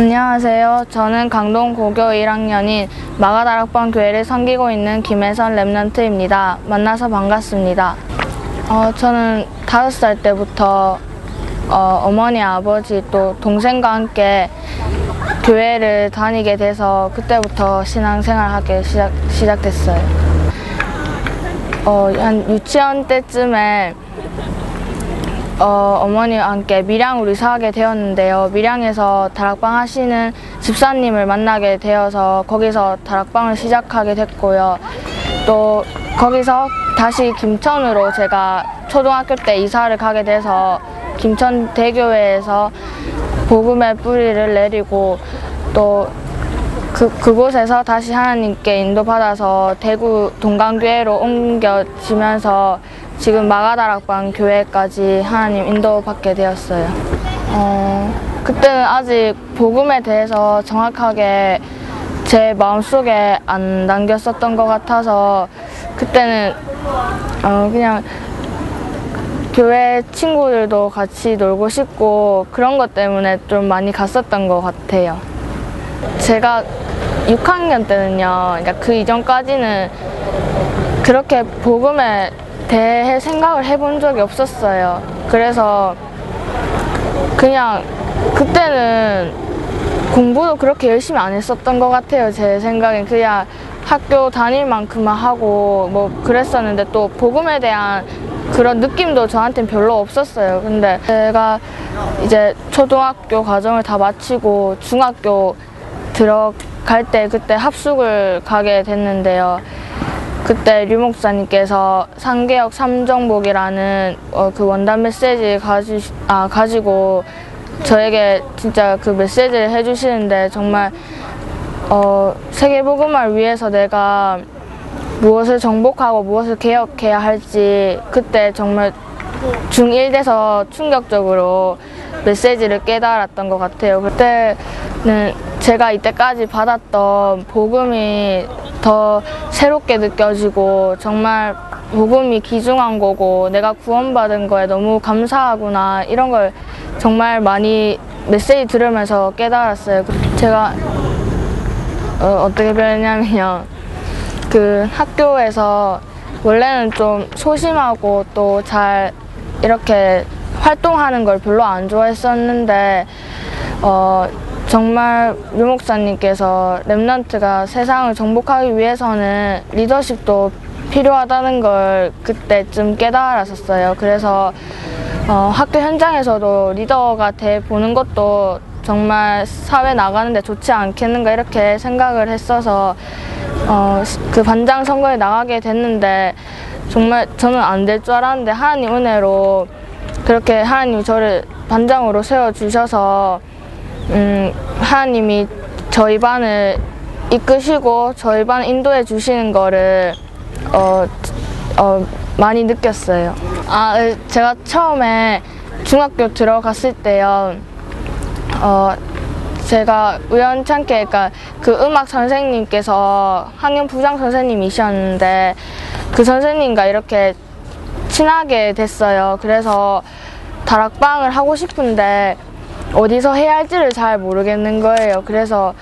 안녕하세요. 저는 강동 고교 1학년인 마가다락방 교회를 섬기고 있는 김혜선 랩런트입니다. 만나서 반갑습니다. 어, 저는 다섯 살 때부터 어, 어머니, 아버지 또 동생과 함께 교회를 다니게 돼서 그때부터 신앙생활하기 시작, 시작됐어요. 어, 한 유치원 때쯤에 어, 어머니와 함께 밀양으로 이사하게 되었는데요. 밀양에서 다락방 하시는 집사님을 만나게 되어서 거기서 다락방을 시작하게 됐고요. 또 거기서 다시 김천으로 제가 초등학교 때 이사를 가게 돼서 김천 대교회에서 복음의 뿌리를 내리고 또 그, 그곳에서 다시 하나님께 인도받아서 대구 동강교회로 옮겨지면서 지금 마가다락방 교회까지 하나님 인도받게 되었어요. 어, 그때는 아직 복음에 대해서 정확하게 제 마음속에 안 담겼었던 것 같아서 그때는 어, 그냥 교회 친구들도 같이 놀고 싶고 그런 것 때문에 좀 많이 갔었던 것 같아요. 제가 6학년 때는요, 그러니까 그 이전까지는 그렇게 복음에 대해 생각을 해본 적이 없었어요. 그래서 그냥 그때는 공부도 그렇게 열심히 안 했었던 것 같아요. 제 생각엔 그냥 학교 다닐 만큼만 하고 뭐 그랬었는데 또 복음에 대한 그런 느낌도 저한테는 별로 없었어요. 근데 제가 이제 초등학교 과정을 다 마치고 중학교 들어갈 때 그때 합숙을 가게 됐는데요. 그때 류 목사님께서 상계역 삼정복이라는 어, 그 원단 메시지 가지, 아, 가지고 저에게 진짜 그 메시지를 해주시는데 정말 어, 세계복음화를 위해서 내가 무엇을 정복하고 무엇을 개혁해야 할지 그때 정말 중1 돼서 충격적으로 메시지를 깨달았던 것 같아요. 그때는 제가 이때까지 받았던 복음이 더 새롭게 느껴지고 정말 복음이 귀중한 거고 내가 구원받은 거에 너무 감사하구나 이런 걸 정말 많이 메시지 들으면서 깨달았어요. 제가 어, 어떻게 변했냐면요. 그 학교에서 원래는 좀 소심하고 또 잘 이렇게 활동하는 걸 별로 안 좋아했었는데 어 정말 류 목사님께서 랩런트가 세상을 정복하기 위해서는 리더십도 필요하다는 걸 그때쯤 깨달았었어요. 그래서 어, 학교 현장에서도 리더가 돼 보는 것도 정말 사회 나가는데 좋지 않겠는가 이렇게 생각을 했어서 어, 그 반장 선거에 나가게 됐는데 정말 저는 안 될 줄 알았는데 하나님 은혜로 그렇게 하나님이 저를 반장으로 세워 주셔서 음, 하나님이 저희 반을 이끄시고 저희 반 인도해 주시는 거를 어, 어, 많이 느꼈어요. 아, 제가 처음에 중학교 들어갔을 때요. 어, 제가 우연찮게 그러니까 그 음악 선생님께서 학년 부장 선생님이셨는데 그 선생님과 이렇게 친하게 됐어요. 그래서 다락방을 하고 싶은데 어디서 해야 할지를 잘 모르겠는 거예요. 그래서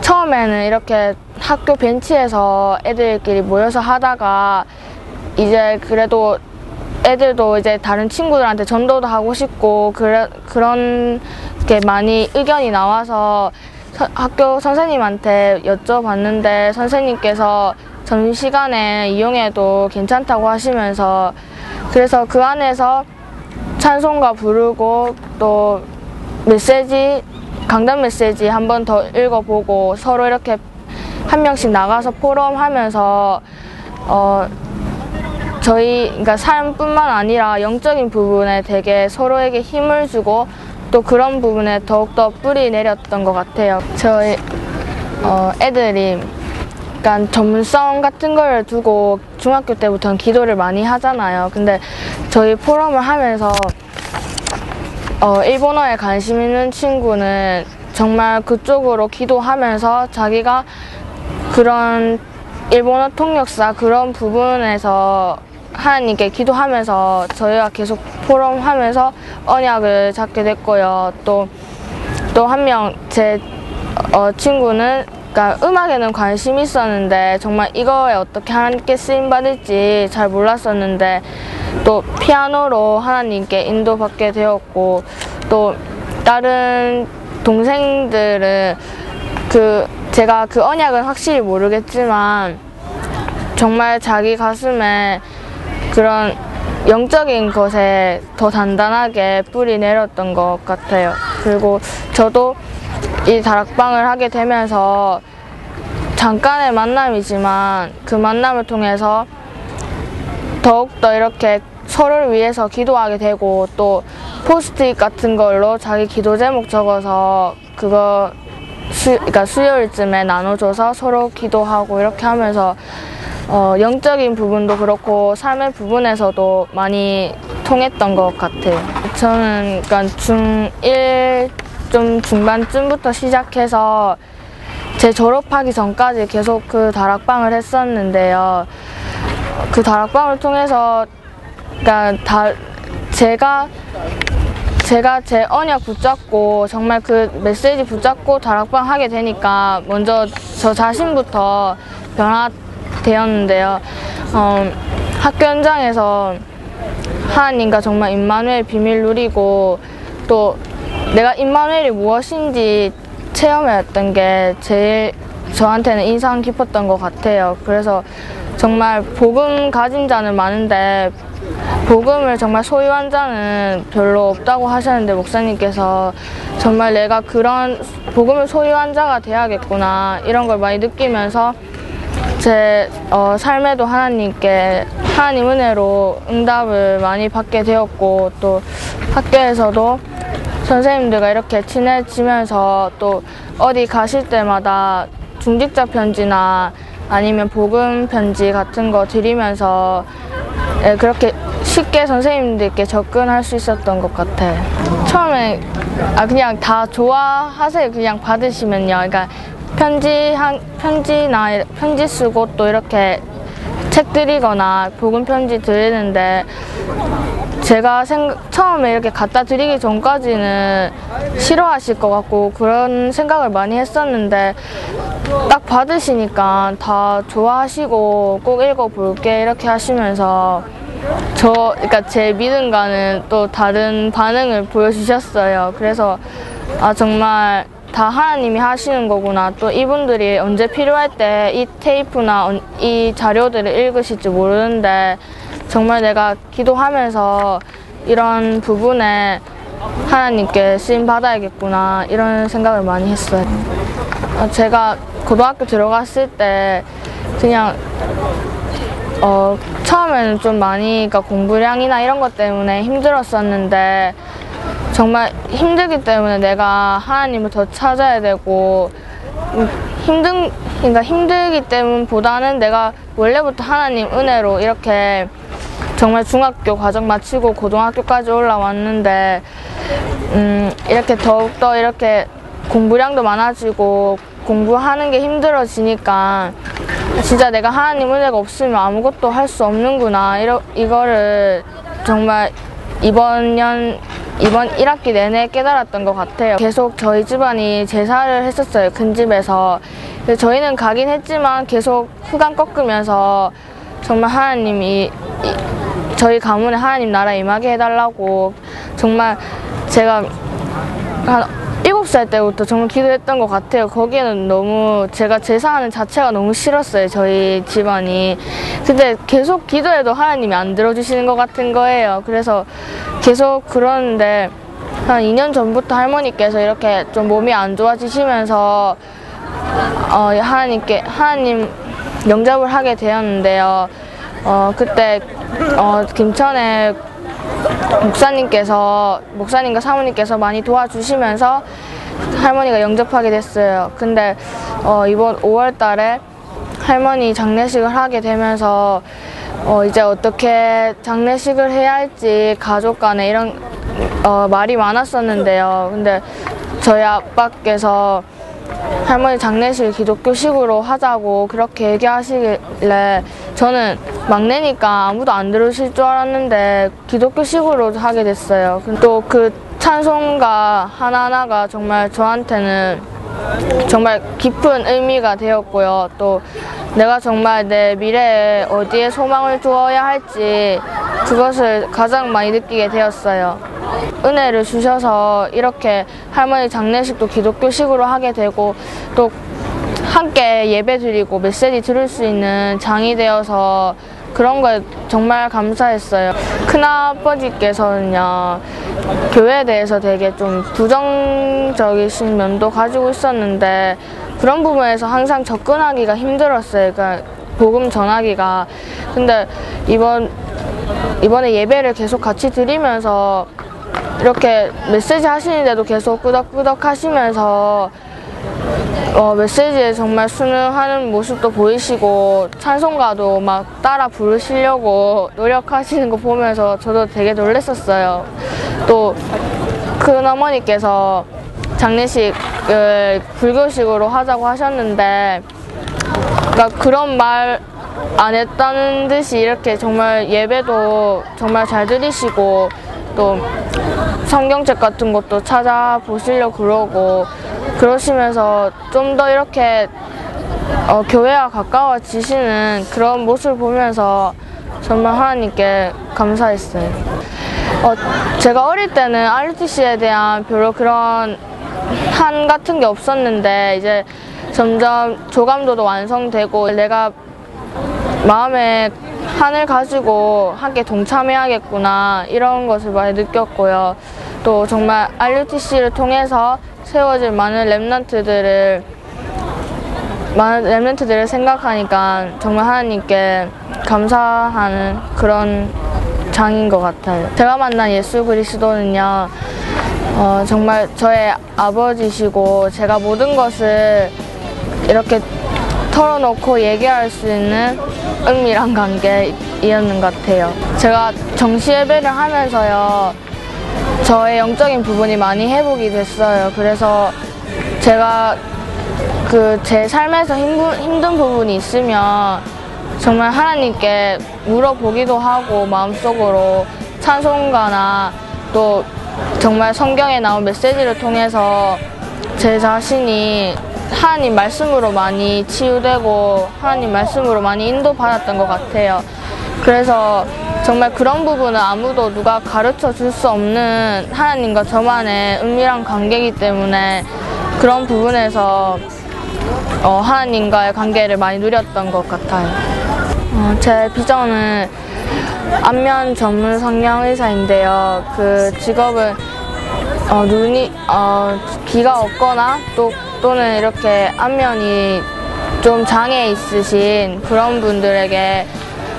처음에는 이렇게 학교 벤치에서 애들끼리 모여서 하다가 이제 그래도 애들도 이제 다른 친구들한테 전도도 하고 싶고 그래, 그런 게 많이 의견이 나와서 서, 학교 선생님한테 여쭤봤는데 선생님께서 점심시간에 이용해도 괜찮다고 하시면서 그래서 그 안에서 찬송가 부르고 또 메시지 강단 메시지 한 번 더 읽어보고 서로 이렇게 한 명씩 나가서 포럼 하면서 어 저희 그러니까 삶뿐만 아니라 영적인 부분에 되게 서로에게 힘을 주고 또 그런 부분에 더욱더 뿌리 내렸던 것 같아요. 저희 어 애들이 약간 전문성 같은 걸 두고 중학교 때부터는 기도를 많이 하잖아요. 근데 저희 포럼을 하면서 어, 일본어에 관심 있는 친구는 정말 그쪽으로 기도하면서 자기가 그런 일본어 통역사 그런 부분에서 하나님께 기도하면서 저희가 계속 포럼하면서 언약을 잡게 됐고요. 또 또 한 명제 어, 친구는 그러니까 음악에는 관심이 있었는데 정말 이거에 어떻게 하나님께 쓰임 받을지 잘 몰랐었는데 또 피아노로 하나님께 인도받게 되었고 또 다른 동생들은 그 제가 그 언약은 확실히 모르겠지만 정말 자기 가슴에 그런 영적인 것에 더 단단하게 뿌리 내렸던 것 같아요. 그리고 저도 이 다락방을 하게 되면서 잠깐의 만남이지만 그 만남을 통해서 더욱더 이렇게 서로를 위해서 기도하게 되고 또 포스트잇 같은 걸로 자기 기도 제목 적어서 그거 수, 그러니까 수요일쯤에 나눠줘서 서로 기도하고 이렇게 하면서 어, 영적인 부분도 그렇고 삶의 부분에서도 많이 통했던 것 같아요. 저는 그러니까 중1 좀 중반쯤부터 시작해서 제 졸업하기 전까지 계속 그 다락방을 했었는데요. 그 다락방을 통해서 그러니까 다 제가 제가 제 언약 붙잡고 정말 그 메시지 붙잡고 다락방 하게 되니까 먼저 저 자신부터 변화되었는데요. 어, 학교 현장에서 하나님과 정말 임마누엘 비밀 누리고 또 내가 임마누엘이 무엇인지 체험했던 게 제일 저한테는 인상 깊었던 것 같아요. 그래서 정말 복음 가진 자는 많은데 복음을 정말 소유한 자는 별로 없다고 하셨는데 목사님께서 정말 내가 그런 복음을 소유한 자가 돼야겠구나 이런 걸 많이 느끼면서 제 어, 삶에도 하나님께 하나님 은혜로 응답을 많이 받게 되었고 또 학교에서도 선생님들과 이렇게 친해지면서 또 어디 가실 때마다 중직자 편지나 아니면 복음 편지 같은 거 드리면서 예, 그렇게 쉽게 선생님들께 접근할 수 있었던 것 같아요. 처음에 아 그냥 다 좋아하세요. 그냥 받으시면요. 그러니까 편지 한 편지나 이- 편지 쓰고 또 이렇게 책 드리거나 복음 편지 드리는데 제가 생, 처음에 이렇게 갖다 드리기 전까지는 싫어하실 것 같고 그런 생각을 많이 했었는데 딱 받으시니까 다 좋아하시고 꼭 읽어볼게 이렇게 하시면서 저, 그러니까 제 믿음과는 또 다른 반응을 보여주셨어요. 그래서 아 정말 다 하나님이 하시는 거구나. 또 이분들이 언제 필요할 때 이 테이프나 언- 이 자료들을 읽으실지 모르는데 정말 내가 기도하면서 이런 부분에 하나님께 쓰임 받아야겠구나 이런 생각을 많이 했어요. 어, 제가 고등학교 들어갔을 때 그냥 어, 처음에는 좀 많이 그러니까 공부량이나 이런 것 때문에 힘들었었는데 정말 힘들기 때문에 내가 하나님을 더 찾아야 되고 음, 힘든 그러니까 힘들기 때문보다는 내가 원래부터 하나님 은혜로 이렇게 정말 중학교 과정 마치고 고등학교까지 올라왔는데 음, 이렇게 더욱더 이렇게 공부량도 많아지고 공부하는 게 힘들어지니까 진짜 내가 하나님 은혜가 없으면 아무것도 할 수 없는구나 이러, 이거를 정말 이번 년 이번 1학기 내내 깨달았던 것 같아요. 계속 저희 집안이 제사를 했었어요. 큰 집에서. 근데 저희는 가긴 했지만 계속 후간 꺾으면서 정말 하나님이 이- 저희 가문에 하나님 나라 임하게 해달라고 정말 제가 한 일곱 살 때부터 정말 기도했던 것 같아요. 거기에는 너무 제가 제사하는 자체가 너무 싫었어요. 저희 집안이. 근데 계속 기도해도 하나님이 안 들어주시는 것 같은 거예요. 그래서 계속 그러는데 한 2년 전부터 할머니께서 이렇게 좀 몸이 안 좋아지시면서 어, 하나님께 하나님 영접을 하게 되었는데요. 어, 그때 어, 김천에 목사님께서 목사님과 사모님께서 많이 도와주시면서 할머니가 영접하게 됐어요. 근데 어, 이번 5월 달에 할머니 장례식을 하게 되면서 어, 이제 어떻게 장례식을 해야 할지 가족 간에 이런 어, 말이 많았었는데요. 근데 저희 아빠께서 할머니 장례식 기독교식으로 하자고 그렇게 얘기하시길래 저는 막내니까 아무도 안 들으실 줄 알았는데 기독교식으로 하게 됐어요. 또 그 찬송가 하나하나가 정말 저한테는 정말 깊은 의미가 되었고요. 또 내가 정말 내 미래에 어디에 소망을 두어야 할지 그것을 가장 많이 느끼게 되었어요. 은혜를 주셔서 이렇게 할머니 장례식도 기독교식으로 하게 되고 또 함께 예배 드리고 메시지 들을 수 있는 장이 되어서 그런 거에 정말 감사했어요. 큰아버지께서는요, 교회에 대해서 되게 좀 부정적이신 면도 가지고 있었는데, 그런 부분에서 항상 접근하기가 힘들었어요. 그러니까 복음 전하기가. 근데 이번, 이번에 예배를 계속 같이 드리면서 이렇게 메시지 하시는데도 계속 끄덕끄덕 하시면서 어, 메시지에 정말 순응하는 모습도 보이시고 찬송가도 막 따라 부르시려고 노력하시는 거 보면서 저도 되게 놀랬었어요. 또 큰 어머니께서 장례식을 불교식으로 하자고 하셨는데 그러니까 그런 말 안 했다는 듯이 이렇게 정말 예배도 정말 잘 드리시고 또 성경책 같은 것도 찾아보시려 그러고 그러시면서 좀 더 이렇게 어, 교회와 가까워지시는 그런 모습을 보면서 정말 하나님께 감사했어요. 어, 제가 어릴 때는 RUTC에 대한 별로 그런 한 같은 게 없었는데 이제 점점 조감도도 완성되고 내가 마음에 한을 가지고 함께 동참해야겠구나 이런 것을 많이 느꼈고요. 또 정말 RUTC를 통해서 세워질 많은 랩런트들을 많은 랩런트들을 생각하니까 정말 하나님께 감사하는 그런 장인 것 같아요. 제가 만난 예수 그리스도는요, 어, 정말 저의 아버지시고 제가 모든 것을 이렇게 털어놓고 얘기할 수 있는 은밀한 관계이었는 것 같아요. 제가 정시 예배를 하면서요, 저의 영적인 부분이 많이 회복이 됐어요. 그래서 제가 그 제 삶에서 힘든, 힘든 부분이 있으면 정말 하나님께 물어보기도 하고 마음속으로 찬송가나 또 정말 성경에 나온 메시지를 통해서 제 자신이 하나님 말씀으로 많이 치유되고 하나님 말씀으로 많이 인도받았던 것 같아요. 그래서 정말 그런 부분은 아무도 누가 가르쳐 줄 수 없는 하나님과 저만의 은밀한 관계이기 때문에 그런 부분에서 어, 하나님과의 관계를 많이 누렸던 것 같아요. 어, 제 비전은 안면 전문 성형 의사인데요. 그 직업은 어, 눈이 어, 귀가 없거나 또 또는 이렇게 안면이 좀 장애 있으신 그런 분들에게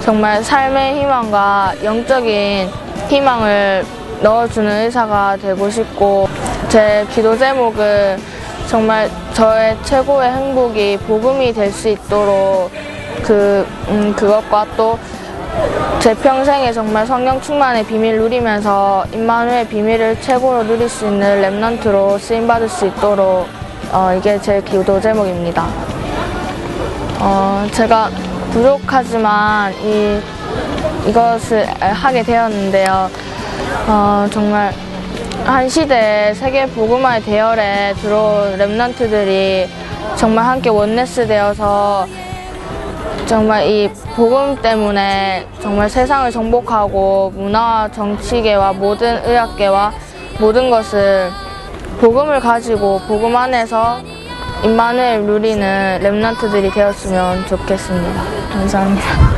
정말 삶의 희망과 영적인 희망을 넣어주는 의사가 되고 싶고 제 기도 제목은 정말 저의 최고의 행복이 복음이 될 수 있도록 그 음, 그것과 또 제 평생에 정말 성령 충만의 비밀 누리면서 임마누의 비밀을 최고로 누릴 수 있는 랩넌트로 쓰임 받을 수 있도록 어, 이게 제 기도 제목입니다. 어, 제가 부족하지만 이 이것을 하게 되었는데요. 어, 정말 한 시대 세계 복음화의 대열에 들어온 랩런트들이 정말 함께 원네스 되어서 정말 이 복음 때문에 정말 세상을 정복하고 문화와 정치계와 모든 의학계와 모든 것을 복음을 가지고 복음 안에서 임마누엘 누리는 랩런트들이 되었으면 좋겠습니다. 감사합니다.